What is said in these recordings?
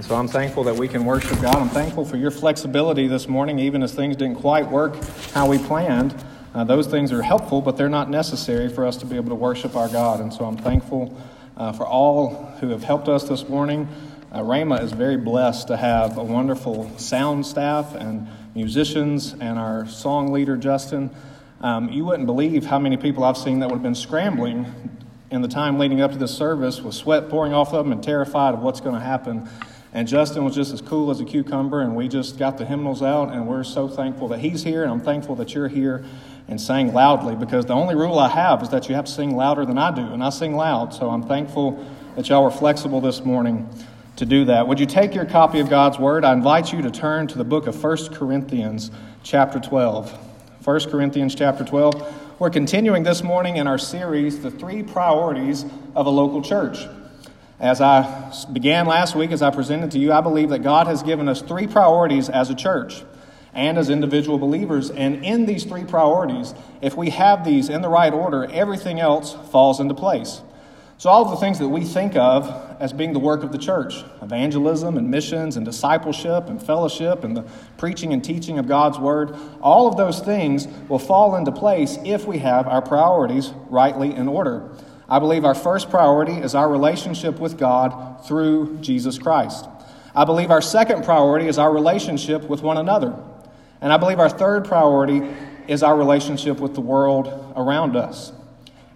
And so I'm thankful that we can worship God. I'm thankful for your flexibility this morning, even as things didn't quite work how we planned. Uh, those things are helpful, but they're not necessary for us to be able to worship our God. And so I'm thankful uh, for all who have helped us this morning. Uh, Rhema is very blessed to have a wonderful sound staff and musicians and our song leader, Justin. Um, you wouldn't believe how many people I've seen that would have been scrambling in the time leading up to this service with sweat pouring off of them and terrified of what's going to happen. And Justin was just as cool as a cucumber, and we just got the hymnals out, and we're so thankful that he's here, and I'm thankful that you're here and sang loudly because the only rule I have is that you have to sing louder than I do, and I sing loud, so I'm thankful that y'all were flexible this morning to do that. Would you take your copy of God's Word? I invite you to turn to the book of 1 Corinthians, chapter 12. 1 Corinthians, chapter 12. We're continuing this morning in our series, The Three Priorities of a Local Church. As I began last week, as I presented to you, I believe that God has given us three priorities as a church and as individual believers. And in these three priorities, if we have these in the right order, everything else falls into place. So, all of the things that we think of as being the work of the church evangelism and missions and discipleship and fellowship and the preaching and teaching of God's word all of those things will fall into place if we have our priorities rightly in order. I believe our first priority is our relationship with God through Jesus Christ. I believe our second priority is our relationship with one another. And I believe our third priority is our relationship with the world around us.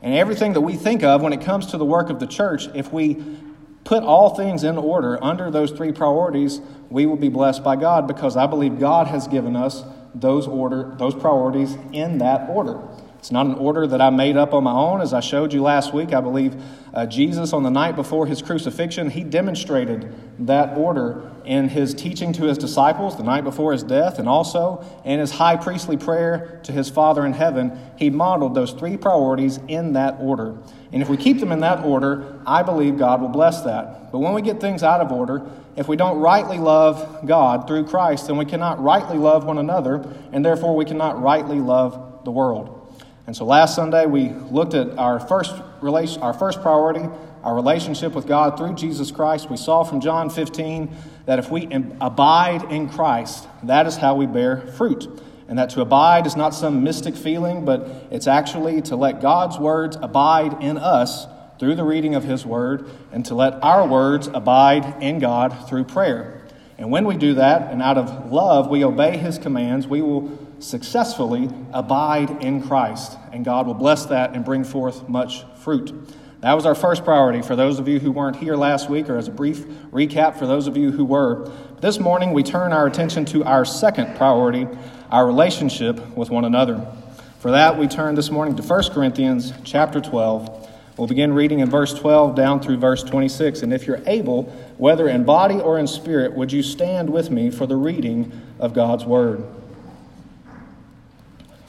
And everything that we think of when it comes to the work of the church, if we put all things in order under those three priorities, we will be blessed by God because I believe God has given us those order those priorities in that order. It's not an order that I made up on my own. As I showed you last week, I believe uh, Jesus, on the night before his crucifixion, he demonstrated that order in his teaching to his disciples the night before his death, and also in his high priestly prayer to his Father in heaven. He modeled those three priorities in that order. And if we keep them in that order, I believe God will bless that. But when we get things out of order, if we don't rightly love God through Christ, then we cannot rightly love one another, and therefore we cannot rightly love the world. And so last Sunday we looked at our first relation, our first priority, our relationship with God through Jesus Christ. We saw from John 15 that if we abide in Christ, that is how we bear fruit. And that to abide is not some mystic feeling, but it's actually to let God's words abide in us through the reading of His Word, and to let our words abide in God through prayer. And when we do that, and out of love we obey His commands, we will successfully abide in Christ. And God will bless that and bring forth much fruit. That was our first priority for those of you who weren't here last week, or as a brief recap for those of you who were. This morning, we turn our attention to our second priority, our relationship with one another. For that, we turn this morning to 1 Corinthians chapter 12. We'll begin reading in verse 12 down through verse 26. And if you're able, whether in body or in spirit, would you stand with me for the reading of God's word?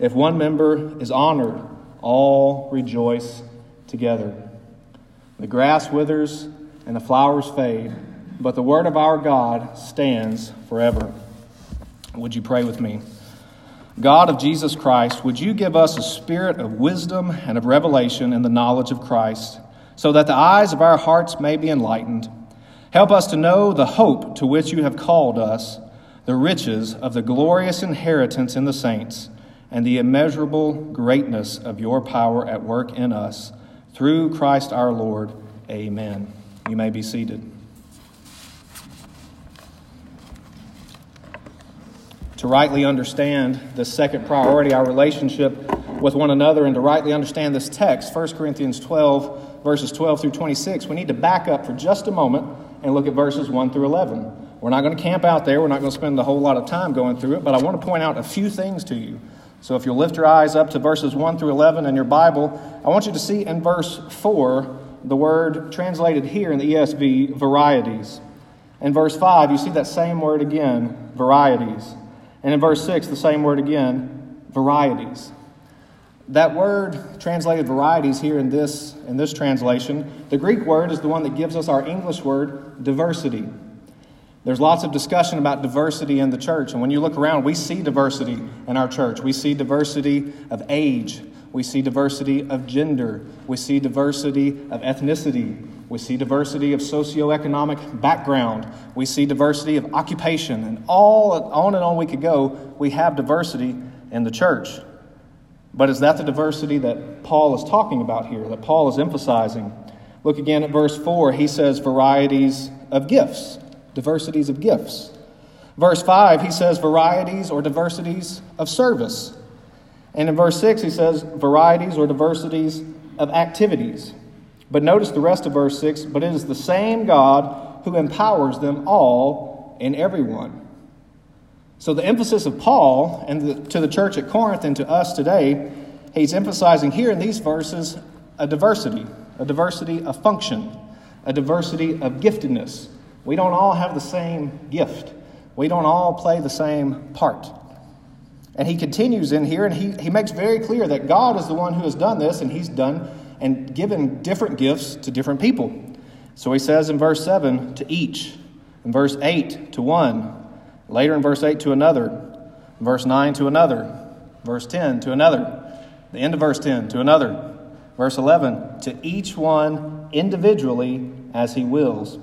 If one member is honored, all rejoice together. The grass withers and the flowers fade, but the word of our God stands forever. Would you pray with me? God of Jesus Christ, would you give us a spirit of wisdom and of revelation in the knowledge of Christ, so that the eyes of our hearts may be enlightened? Help us to know the hope to which you have called us, the riches of the glorious inheritance in the saints, and the immeasurable greatness of your power at work in us. Through Christ our Lord. Amen. You may be seated. to rightly understand the second priority, our relationship with one another, and to rightly understand this text, 1 Corinthians 12, verses 12 through 26, we need to back up for just a moment and look at verses 1 through 11. We're not going to camp out there, we're not going to spend a whole lot of time going through it, but I want to point out a few things to you. So if you'll lift your eyes up to verses 1 through 11 in your Bible, I want you to see in verse 4 the word translated here in the ESV, varieties. In verse 5, you see that same word again, varieties. And in verse 6, the same word again, varieties. That word translated varieties here in this, in this translation, the Greek word is the one that gives us our English word diversity. There's lots of discussion about diversity in the church. And when you look around, we see diversity in our church. We see diversity of age. We see diversity of gender. We see diversity of ethnicity. We see diversity of socioeconomic background. We see diversity of occupation. And all on and on we could go. We have diversity in the church. But is that the diversity that Paul is talking about here, that Paul is emphasizing? Look again at verse 4. He says varieties of gifts, diversities of gifts. Verse 5, he says varieties or diversities of service. And in verse 6, he says varieties or diversities of activities. But notice the rest of verse 6 but it is the same God who empowers them all in everyone. So the emphasis of Paul and the, to the church at Corinth and to us today, he's emphasizing here in these verses a diversity, a diversity of function, a diversity of giftedness. We don't all have the same gift. We don't all play the same part. And he continues in here and he, he makes very clear that God is the one who has done this and he's done and given different gifts to different people. So he says in verse 7 to each, in verse 8 to one, later in verse 8 to another, verse 9 to another, verse 10 to another, the end of verse 10 to another, verse 11 to each one individually as he wills.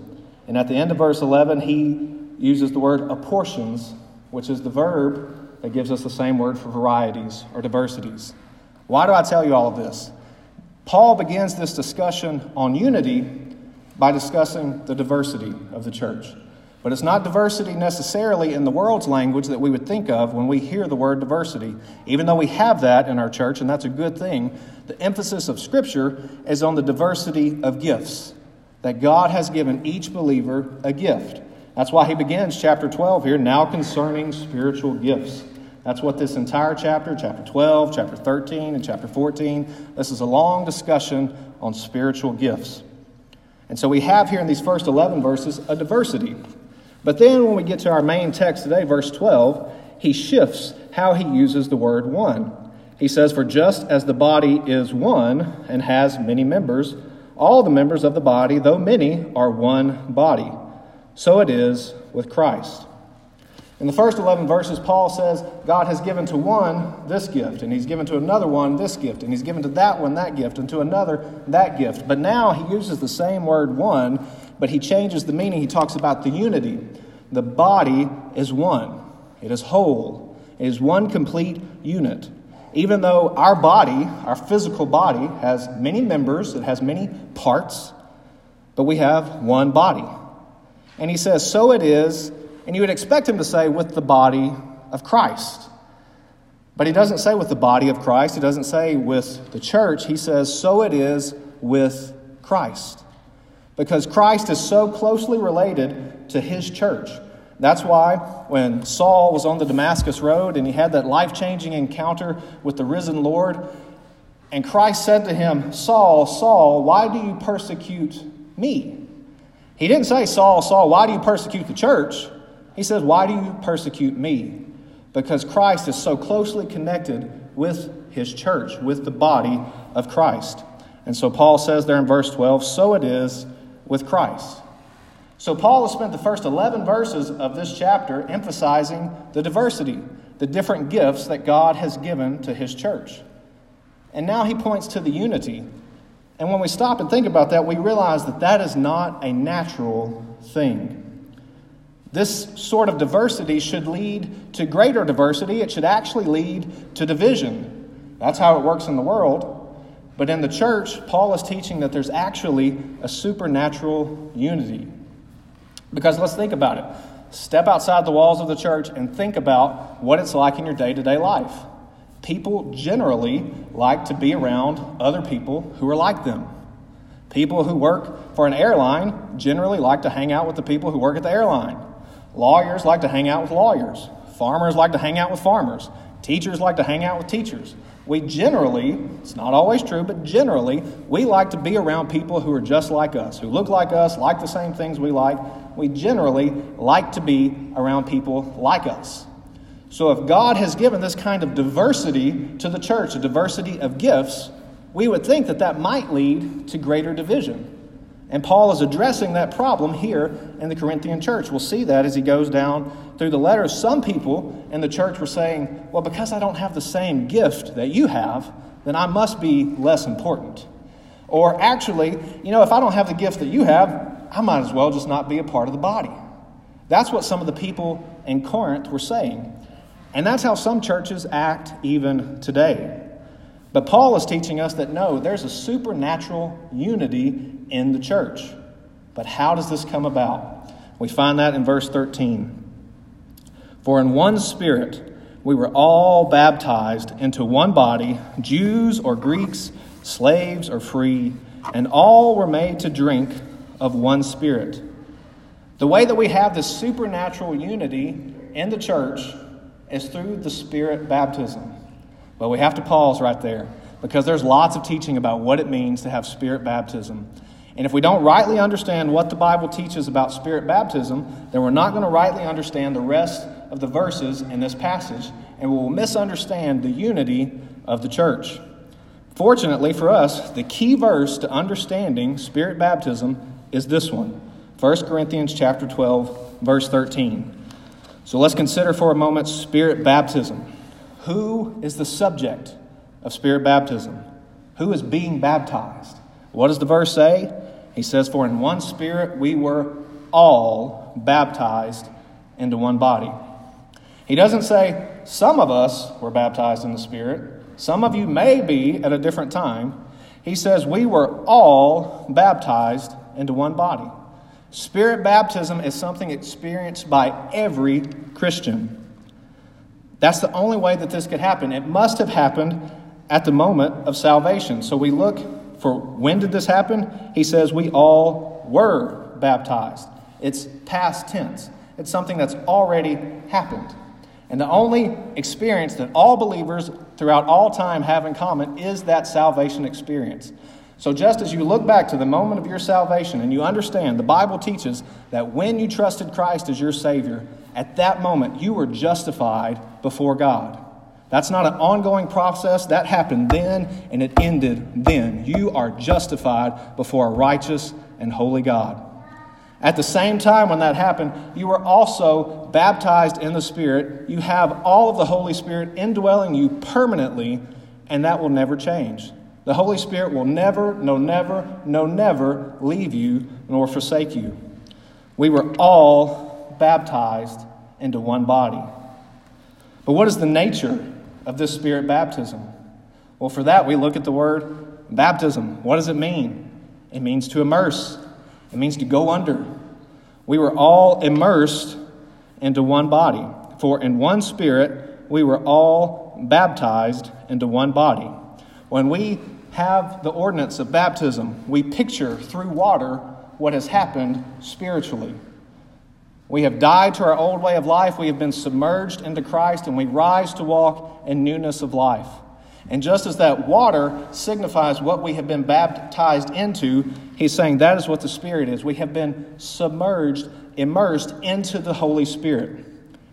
And at the end of verse 11, he uses the word apportions, which is the verb that gives us the same word for varieties or diversities. Why do I tell you all of this? Paul begins this discussion on unity by discussing the diversity of the church. But it's not diversity necessarily in the world's language that we would think of when we hear the word diversity. Even though we have that in our church, and that's a good thing, the emphasis of Scripture is on the diversity of gifts. That God has given each believer a gift. That's why he begins chapter 12 here, now concerning spiritual gifts. That's what this entire chapter, chapter 12, chapter 13, and chapter 14, this is a long discussion on spiritual gifts. And so we have here in these first 11 verses a diversity. But then when we get to our main text today, verse 12, he shifts how he uses the word one. He says, For just as the body is one and has many members, all the members of the body, though many, are one body. So it is with Christ. In the first 11 verses, Paul says God has given to one this gift, and he's given to another one this gift, and he's given to that one that gift, and to another that gift. But now he uses the same word one, but he changes the meaning. He talks about the unity. The body is one, it is whole, it is one complete unit. Even though our body, our physical body, has many members, it has many parts, but we have one body. And he says, So it is and you would expect him to say, with the body of Christ. But he doesn't say with the body of Christ. He doesn't say with the church. He says, so it is with Christ. Because Christ is so closely related to his church. That's why when Saul was on the Damascus Road and he had that life changing encounter with the risen Lord, and Christ said to him, Saul, Saul, why do you persecute me? He didn't say, Saul, Saul, why do you persecute the church? He says, Why do you persecute me? Because Christ is so closely connected with his church, with the body of Christ. And so Paul says there in verse 12, So it is with Christ. So Paul has spent the first 11 verses of this chapter emphasizing the diversity, the different gifts that God has given to his church. And now he points to the unity and when we stop and think about that, we realize that that is not a natural thing. This sort of diversity should lead to greater diversity. It should actually lead to division. That's how it works in the world. But in the church, Paul is teaching that there's actually a supernatural unity. Because let's think about it. Step outside the walls of the church and think about what it's like in your day to day life people generally like to be around other people who are like them. People who work for an airline generally like to hang out with the people who work at the airline. Lawyers like to hang out with lawyers. Farmers like to hang out with farmers. Teachers like to hang out with teachers. We generally, it's not always true, but generally, we like to be around people who are just like us, who look like us, like the same things we like. We generally like to be around people like us. So, if God has given this kind of diversity to the church, a diversity of gifts, we would think that that might lead to greater division. And Paul is addressing that problem here in the Corinthian church. We'll see that as he goes down through the letters. Some people in the church were saying, Well, because I don't have the same gift that you have, then I must be less important. Or actually, you know, if I don't have the gift that you have, I might as well just not be a part of the body. That's what some of the people in Corinth were saying. And that's how some churches act even today. But Paul is teaching us that no, there's a supernatural unity in the church. But how does this come about? We find that in verse 13. For in one spirit we were all baptized into one body, Jews or Greeks, slaves or free, and all were made to drink of one spirit. The way that we have this supernatural unity in the church is through the Spirit baptism. But we have to pause right there because there's lots of teaching about what it means to have Spirit baptism. And if we don't rightly understand what the Bible teaches about Spirit baptism, then we're not going to rightly understand the rest of the verses in this passage, and we will misunderstand the unity of the church. Fortunately for us, the key verse to understanding Spirit baptism is this one 1 Corinthians chapter 12, verse 13. So let's consider for a moment spirit baptism. Who is the subject of spirit baptism? Who is being baptized? What does the verse say? He says, For in one spirit we were all baptized into one body. He doesn't say, Some of us were baptized in the Spirit. Some of you may be at a different time. He says, We were all baptized into one body. Spirit baptism is something experienced by every Christian. That's the only way that this could happen. It must have happened at the moment of salvation. So we look for when did this happen? He says we all were baptized. It's past tense, it's something that's already happened. And the only experience that all believers throughout all time have in common is that salvation experience. So, just as you look back to the moment of your salvation and you understand, the Bible teaches that when you trusted Christ as your Savior, at that moment you were justified before God. That's not an ongoing process. That happened then and it ended then. You are justified before a righteous and holy God. At the same time, when that happened, you were also baptized in the Spirit. You have all of the Holy Spirit indwelling you permanently, and that will never change. The Holy Spirit will never, no, never, no, never leave you nor forsake you. We were all baptized into one body. But what is the nature of this Spirit baptism? Well, for that, we look at the word baptism. What does it mean? It means to immerse, it means to go under. We were all immersed into one body. For in one Spirit, we were all baptized into one body. When we have the ordinance of baptism, we picture through water what has happened spiritually. We have died to our old way of life, we have been submerged into Christ, and we rise to walk in newness of life. And just as that water signifies what we have been baptized into, he's saying that is what the Spirit is. We have been submerged, immersed into the Holy Spirit.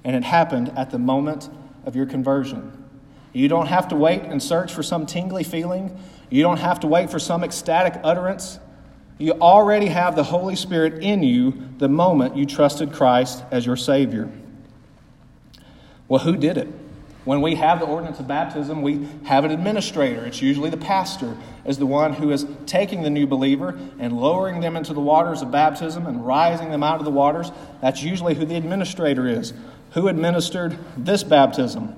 And it happened at the moment of your conversion. You don't have to wait and search for some tingly feeling. You don't have to wait for some ecstatic utterance. You already have the Holy Spirit in you the moment you trusted Christ as your Savior. Well, who did it? When we have the ordinance of baptism, we have an administrator. It's usually the pastor, as the one who is taking the new believer and lowering them into the waters of baptism and rising them out of the waters. That's usually who the administrator is. Who administered this baptism?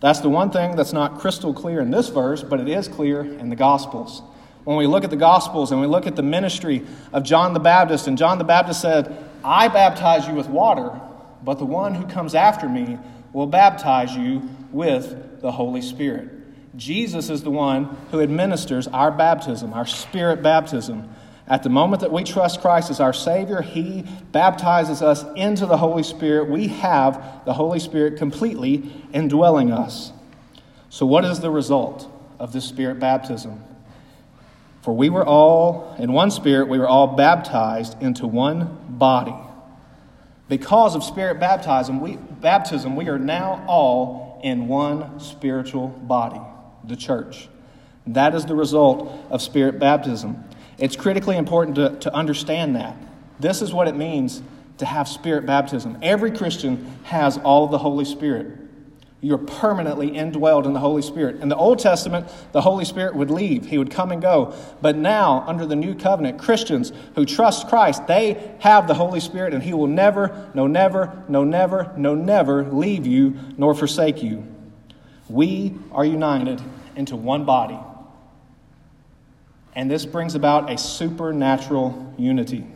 That's the one thing that's not crystal clear in this verse, but it is clear in the Gospels. When we look at the Gospels and we look at the ministry of John the Baptist, and John the Baptist said, I baptize you with water, but the one who comes after me will baptize you with the Holy Spirit. Jesus is the one who administers our baptism, our spirit baptism. At the moment that we trust Christ as our Savior, He baptizes us into the Holy Spirit. We have the Holy Spirit completely indwelling us. So, what is the result of this Spirit baptism? For we were all, in one Spirit, we were all baptized into one body. Because of Spirit baptism, we, baptism, we are now all in one spiritual body, the church. That is the result of Spirit baptism. It's critically important to, to understand that. This is what it means to have spirit baptism. Every Christian has all of the Holy Spirit. You're permanently indwelled in the Holy Spirit. In the Old Testament, the Holy Spirit would leave, He would come and go. But now, under the new covenant, Christians who trust Christ, they have the Holy Spirit, and He will never, no, never, no, never, no, never leave you nor forsake you. We are united into one body. And this brings about a supernatural unity.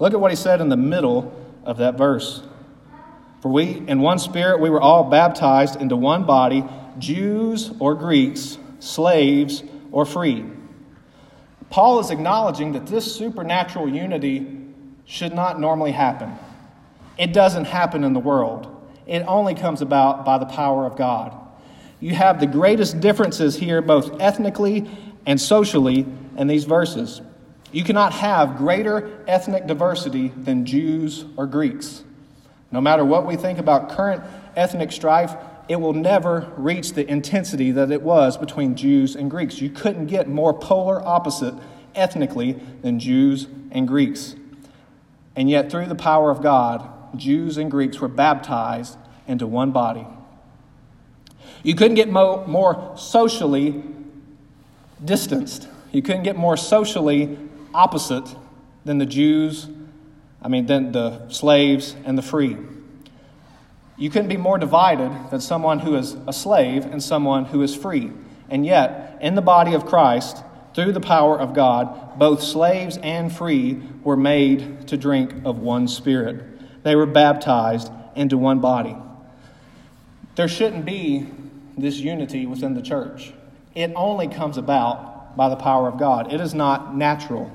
Look at what he said in the middle of that verse. For we, in one spirit, we were all baptized into one body, Jews or Greeks, slaves or free. Paul is acknowledging that this supernatural unity should not normally happen. It doesn't happen in the world, it only comes about by the power of God. You have the greatest differences here, both ethnically and socially, in these verses. You cannot have greater ethnic diversity than Jews or Greeks. No matter what we think about current ethnic strife, it will never reach the intensity that it was between Jews and Greeks. You couldn't get more polar opposite ethnically than Jews and Greeks. And yet, through the power of God, Jews and Greeks were baptized into one body. You couldn't get mo- more socially distanced you couldn't get more socially opposite than the Jews, I mean, than the slaves and the free. You couldn't be more divided than someone who is a slave and someone who is free. And yet, in the body of Christ, through the power of God, both slaves and free were made to drink of one spirit. They were baptized into one body. There shouldn't be this unity within the church. It only comes about by the power of God. It is not natural.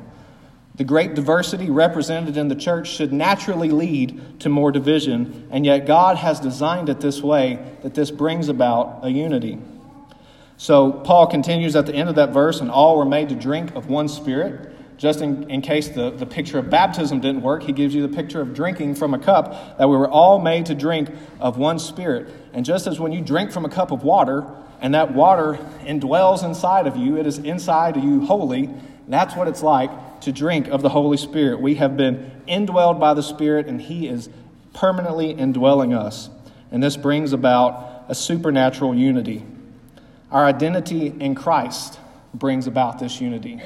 The great diversity represented in the church should naturally lead to more division, and yet God has designed it this way that this brings about a unity. So Paul continues at the end of that verse, and all were made to drink of one spirit. Just in, in case the, the picture of baptism didn't work, he gives you the picture of drinking from a cup, that we were all made to drink of one spirit. And just as when you drink from a cup of water, and that water indwells inside of you, it is inside of you wholly. That's what it's like to drink of the Holy Spirit. We have been indwelled by the Spirit, and He is permanently indwelling us. And this brings about a supernatural unity. Our identity in Christ brings about this unity.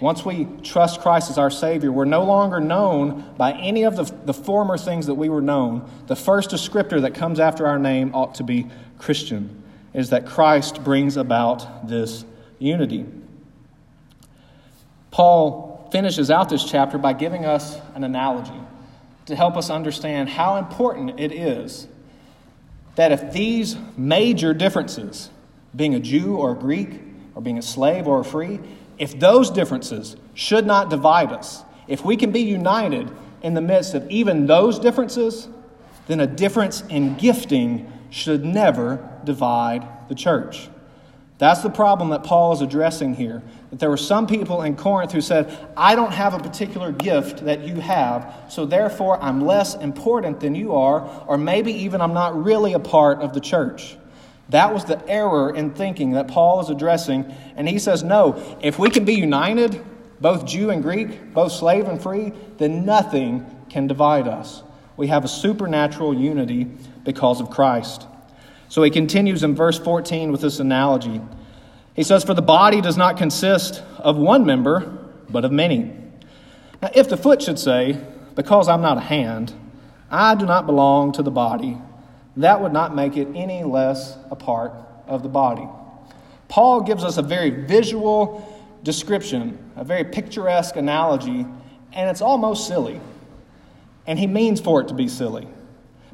Once we trust Christ as our Savior, we're no longer known by any of the, the former things that we were known. The first descriptor that comes after our name ought to be Christian, is that Christ brings about this unity. Paul finishes out this chapter by giving us an analogy to help us understand how important it is that if these major differences, being a Jew or a Greek, or being a slave or a free, if those differences should not divide us, if we can be united in the midst of even those differences, then a difference in gifting should never divide the church. That's the problem that Paul is addressing here. That there were some people in Corinth who said, I don't have a particular gift that you have, so therefore I'm less important than you are, or maybe even I'm not really a part of the church. That was the error in thinking that Paul is addressing. And he says, No, if we can be united, both Jew and Greek, both slave and free, then nothing can divide us. We have a supernatural unity because of Christ. So he continues in verse 14 with this analogy. He says, For the body does not consist of one member, but of many. Now, if the foot should say, Because I'm not a hand, I do not belong to the body, that would not make it any less a part of the body. Paul gives us a very visual description, a very picturesque analogy, and it's almost silly. And he means for it to be silly.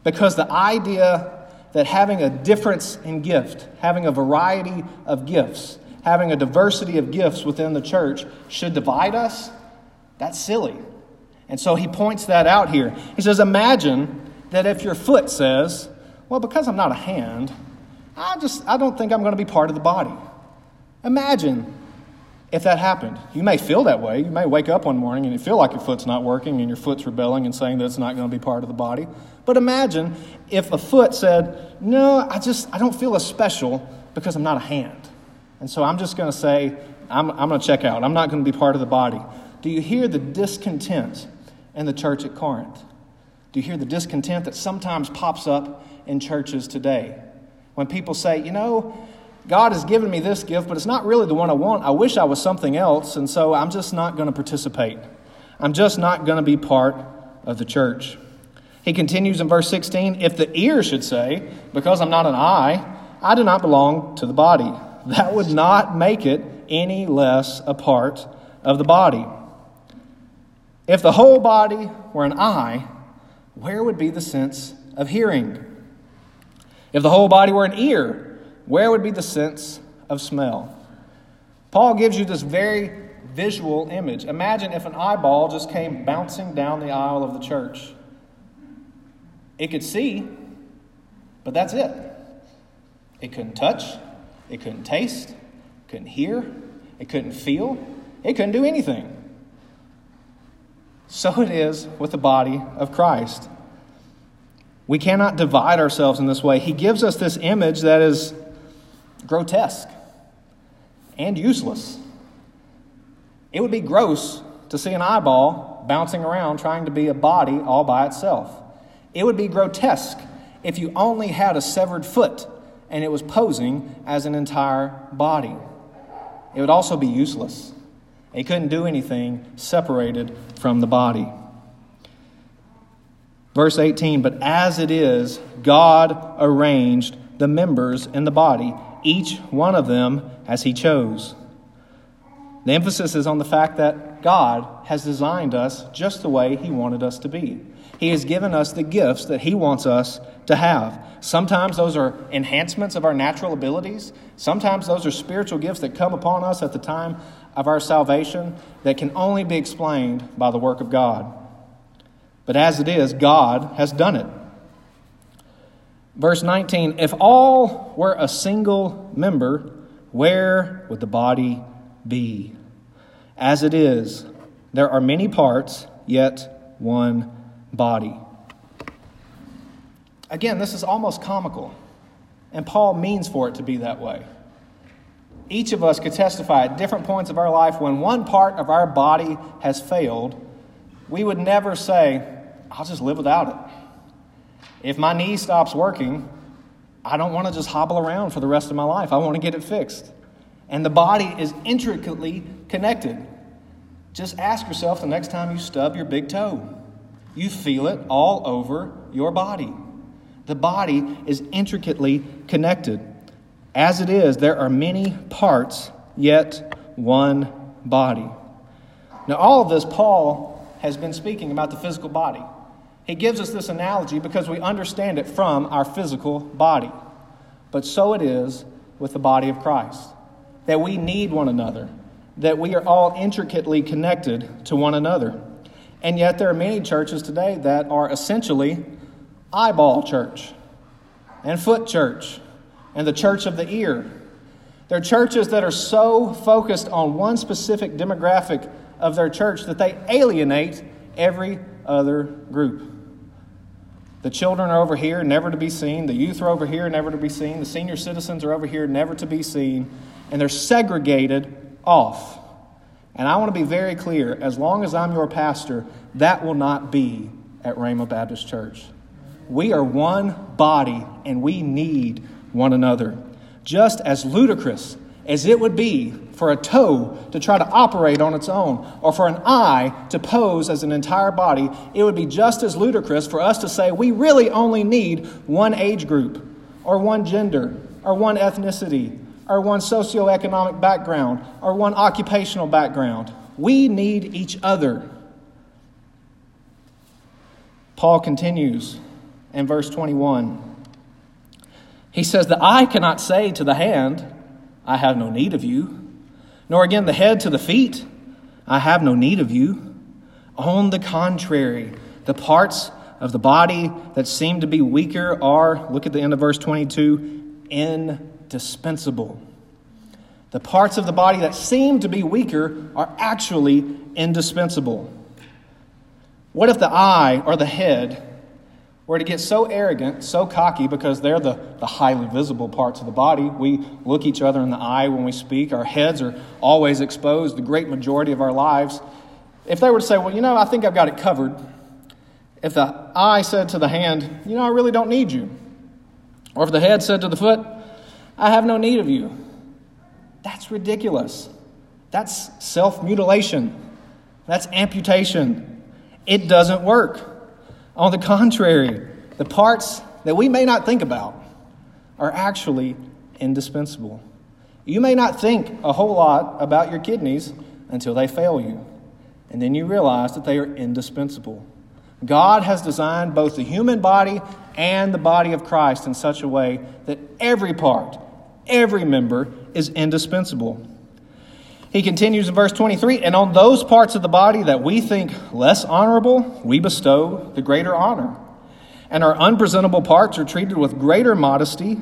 Because the idea that having a difference in gift, having a variety of gifts, having a diversity of gifts within the church should divide us, that's silly. And so he points that out here. He says, Imagine that if your foot says, Well, because I'm not a hand, I just I don't think I'm going to be part of the body. Imagine if that happened. You may feel that way. You may wake up one morning and you feel like your foot's not working and your foot's rebelling and saying that it's not going to be part of the body. But imagine if a foot said, No, I just, I don't feel as special because I'm not a hand. And so I'm just going to say, I'm, I'm going to check out. I'm not going to be part of the body. Do you hear the discontent in the church at Corinth? Do you hear the discontent that sometimes pops up in churches today? When people say, you know, God has given me this gift, but it's not really the one I want. I wish I was something else, and so I'm just not going to participate. I'm just not going to be part of the church. He continues in verse 16 If the ear should say, Because I'm not an eye, I do not belong to the body, that would not make it any less a part of the body. If the whole body were an eye, where would be the sense of hearing? If the whole body were an ear, where would be the sense of smell? Paul gives you this very visual image. Imagine if an eyeball just came bouncing down the aisle of the church. It could see, but that's it. It couldn't touch, it couldn't taste, couldn't hear, it couldn't feel, it couldn't do anything. So it is with the body of Christ. We cannot divide ourselves in this way. He gives us this image that is grotesque and useless. It would be gross to see an eyeball bouncing around trying to be a body all by itself. It would be grotesque if you only had a severed foot and it was posing as an entire body. It would also be useless. It couldn't do anything separated from the body. Verse 18, but as it is, God arranged the members in the body each one of them as He chose. The emphasis is on the fact that God has designed us just the way He wanted us to be. He has given us the gifts that He wants us to have. Sometimes those are enhancements of our natural abilities. Sometimes those are spiritual gifts that come upon us at the time of our salvation that can only be explained by the work of God. But as it is, God has done it. Verse 19 If all were a single member, where would the body be? As it is, there are many parts, yet one body. Again, this is almost comical, and Paul means for it to be that way. Each of us could testify at different points of our life when one part of our body has failed, we would never say, I'll just live without it. If my knee stops working, I don't want to just hobble around for the rest of my life. I want to get it fixed. And the body is intricately connected. Just ask yourself the next time you stub your big toe. You feel it all over your body. The body is intricately connected. As it is, there are many parts, yet one body. Now, all of this, Paul has been speaking about the physical body. He gives us this analogy because we understand it from our physical body. But so it is with the body of Christ that we need one another, that we are all intricately connected to one another. And yet, there are many churches today that are essentially eyeball church and foot church and the church of the ear. They're churches that are so focused on one specific demographic of their church that they alienate every other group. The children are over here, never to be seen. The youth are over here, never to be seen. The senior citizens are over here, never to be seen. And they're segregated off. And I want to be very clear as long as I'm your pastor, that will not be at Rhema Baptist Church. We are one body and we need one another. Just as ludicrous as it would be for a toe to try to operate on its own, or for an eye to pose as an entire body, it would be just as ludicrous for us to say we really only need one age group, or one gender, or one ethnicity, or one socioeconomic background, or one occupational background. We need each other. Paul continues in verse 21. He says, The eye cannot say to the hand, I have no need of you, nor again the head to the feet, I have no need of you. On the contrary, the parts of the body that seem to be weaker are, look at the end of verse 22, indispensable. The parts of the body that seem to be weaker are actually indispensable. What if the eye or the head were to get so arrogant, so cocky, because they're the, the highly visible parts of the body. We look each other in the eye when we speak. Our heads are always exposed the great majority of our lives. If they were to say, Well, you know, I think I've got it covered. If the eye said to the hand, You know, I really don't need you. Or if the head said to the foot, I have no need of you. That's ridiculous. That's self mutilation. That's amputation. It doesn't work. On the contrary, the parts that we may not think about are actually indispensable. You may not think a whole lot about your kidneys until they fail you, and then you realize that they are indispensable. God has designed both the human body and the body of Christ in such a way that every part, every member is indispensable. He continues in verse 23 And on those parts of the body that we think less honorable, we bestow the greater honor. And our unpresentable parts are treated with greater modesty,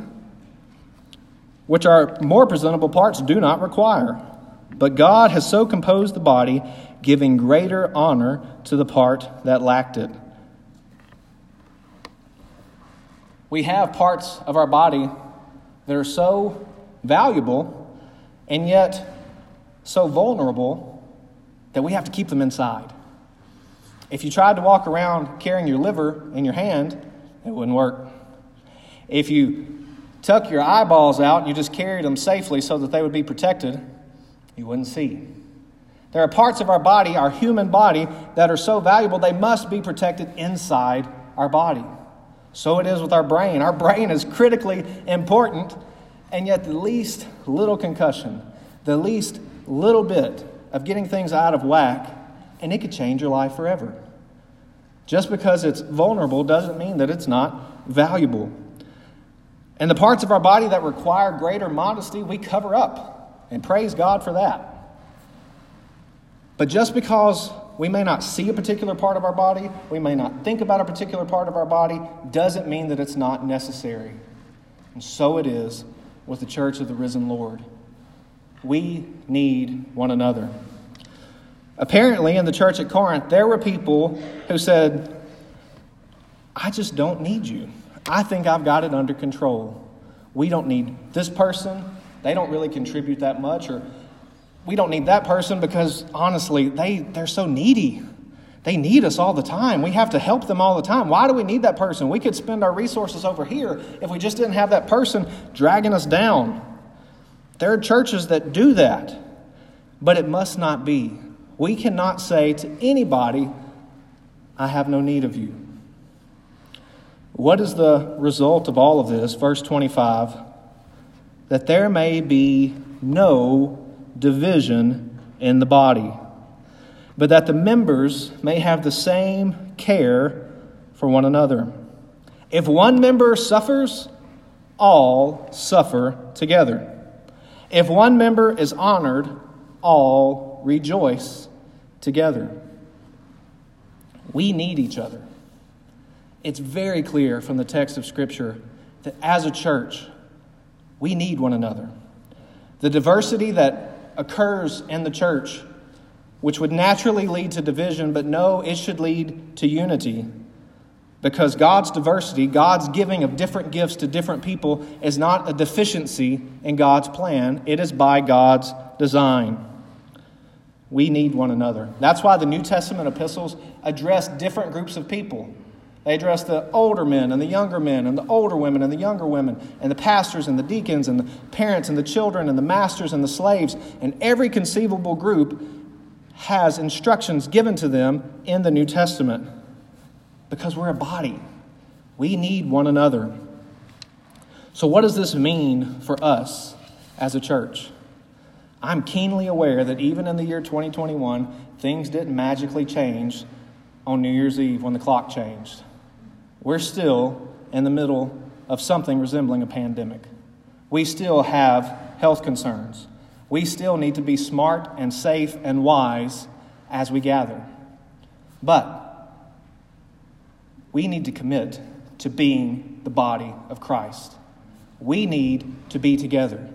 which our more presentable parts do not require. But God has so composed the body, giving greater honor to the part that lacked it. We have parts of our body that are so valuable, and yet so vulnerable that we have to keep them inside. If you tried to walk around carrying your liver in your hand, it wouldn't work. If you tuck your eyeballs out and you just carried them safely so that they would be protected, you wouldn't see. There are parts of our body, our human body, that are so valuable they must be protected inside our body. So it is with our brain. Our brain is critically important, and yet the least little concussion, the least little bit of getting things out of whack, and it could change your life forever. Just because it's vulnerable doesn't mean that it's not valuable. And the parts of our body that require greater modesty, we cover up. And praise God for that. But just because we may not see a particular part of our body, we may not think about a particular part of our body, doesn't mean that it's not necessary. And so it is with the church of the risen Lord. We need one another. Apparently, in the church at Corinth, there were people who said, I just don't need you. I think I've got it under control. We don't need this person. They don't really contribute that much. Or we don't need that person because, honestly, they, they're so needy. They need us all the time. We have to help them all the time. Why do we need that person? We could spend our resources over here if we just didn't have that person dragging us down. There are churches that do that, but it must not be. We cannot say to anybody, I have no need of you. What is the result of all of this? Verse 25 that there may be no division in the body, but that the members may have the same care for one another. If one member suffers, all suffer together. If one member is honored, all rejoice together. We need each other. It's very clear from the text of Scripture that as a church, we need one another. The diversity that occurs in the church, which would naturally lead to division, but no, it should lead to unity. Because God's diversity, God's giving of different gifts to different people, is not a deficiency in God's plan, it is by God's design. We need one another. That's why the New Testament epistles address different groups of people. They address the older men and the younger men and the older women and the younger women and the pastors and the deacons and the parents and the children and the masters and the slaves. And every conceivable group has instructions given to them in the New Testament because we're a body. We need one another. So, what does this mean for us as a church? I'm keenly aware that even in the year 2021, things didn't magically change on New Year's Eve when the clock changed. We're still in the middle of something resembling a pandemic. We still have health concerns. We still need to be smart and safe and wise as we gather. But we need to commit to being the body of Christ. We need to be together.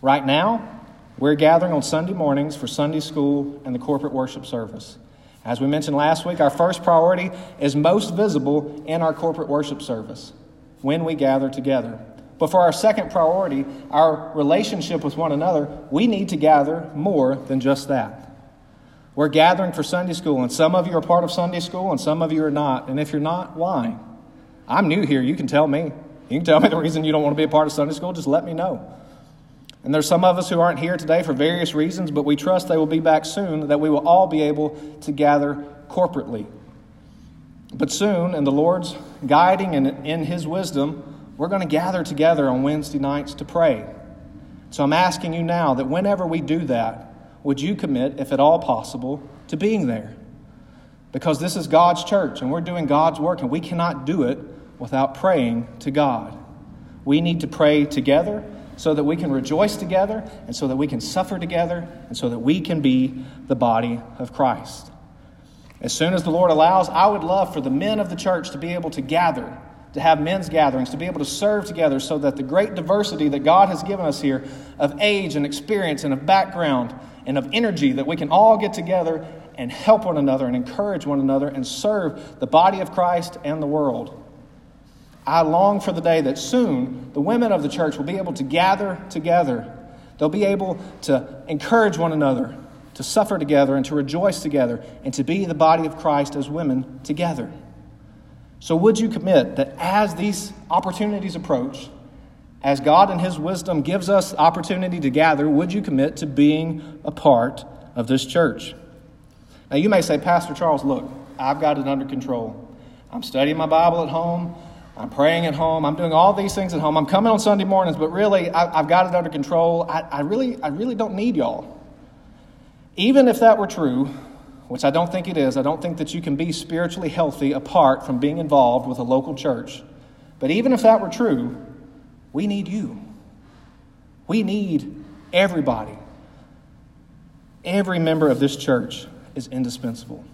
Right now, we're gathering on Sunday mornings for Sunday school and the corporate worship service. As we mentioned last week, our first priority is most visible in our corporate worship service when we gather together. But for our second priority, our relationship with one another, we need to gather more than just that. We're gathering for Sunday school, and some of you are part of Sunday school, and some of you are not. And if you're not, why? I'm new here. You can tell me. You can tell me the reason you don't want to be a part of Sunday school. Just let me know. And there's some of us who aren't here today for various reasons, but we trust they will be back soon, that we will all be able to gather corporately. But soon, in the Lord's guiding and in His wisdom, we're going to gather together on Wednesday nights to pray. So I'm asking you now that whenever we do that, would you commit, if at all possible, to being there? Because this is God's church and we're doing God's work, and we cannot do it without praying to God. We need to pray together so that we can rejoice together and so that we can suffer together and so that we can be the body of Christ. As soon as the Lord allows, I would love for the men of the church to be able to gather, to have men's gatherings, to be able to serve together so that the great diversity that God has given us here of age and experience and of background and of energy, that we can all get together and help one another and encourage one another and serve the body of Christ and the world. I long for the day that soon the women of the church will be able to gather together. They'll be able to encourage one another, to suffer together, and to rejoice together, and to be the body of Christ as women together. So, would you commit that as these opportunities approach, as God in His wisdom gives us opportunity to gather, would you commit to being a part of this church? Now, you may say, Pastor Charles, look, I've got it under control. I'm studying my Bible at home. I'm praying at home. I'm doing all these things at home. I'm coming on Sunday mornings, but really, I, have got it under control. I, I, really, I really don't need y'all. Even if that were true, which I don't think it is, I don't think that you can be spiritually healthy apart from being involved with a local church. But even if that were true, we need you. We need everybody. Every member of this church is indispensable.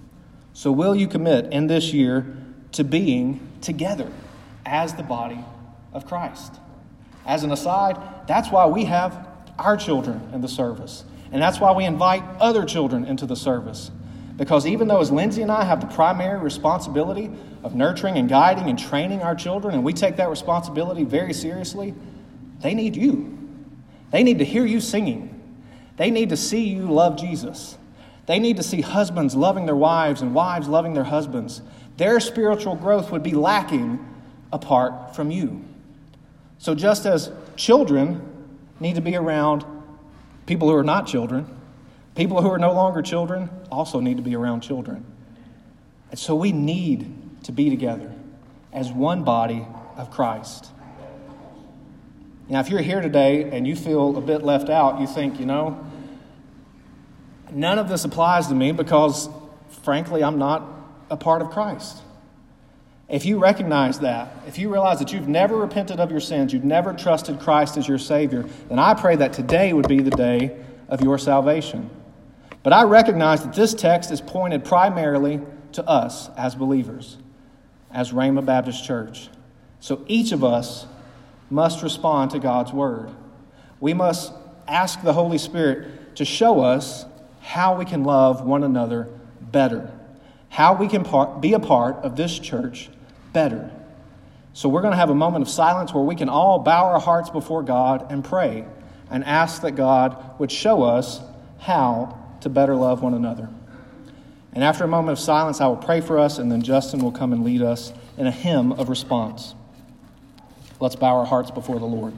So, will you commit in this year to being together? as the body of Christ. As an aside, that's why we have our children in the service. And that's why we invite other children into the service. Because even though, as Lindsay and I have the primary responsibility of nurturing and guiding and training our children, and we take that responsibility very seriously, they need you. They need to hear you singing. They need to see you love Jesus. They need to see husbands loving their wives and wives loving their husbands. Their spiritual growth would be lacking apart from you. So, just as children need to be around people who are not children, people who are no longer children also need to be around children. And so, we need to be together as one body of Christ. Now, if you're here today and you feel a bit left out, you think, you know, none of this applies to me because, frankly, I'm not a part of Christ. If you recognize that, if you realize that you've never repented of your sins, you've never trusted Christ as your Savior, then I pray that today would be the day of your salvation. But I recognize that this text is pointed primarily to us as believers, as Rhema Baptist Church. So each of us must respond to God's Word. We must ask the Holy Spirit to show us how we can love one another better, how we can be a part of this church better. So, we're going to have a moment of silence where we can all bow our hearts before God and pray and ask that God would show us how to better love one another. And after a moment of silence, I will pray for us, and then Justin will come and lead us in a hymn of response. Let's bow our hearts before the Lord.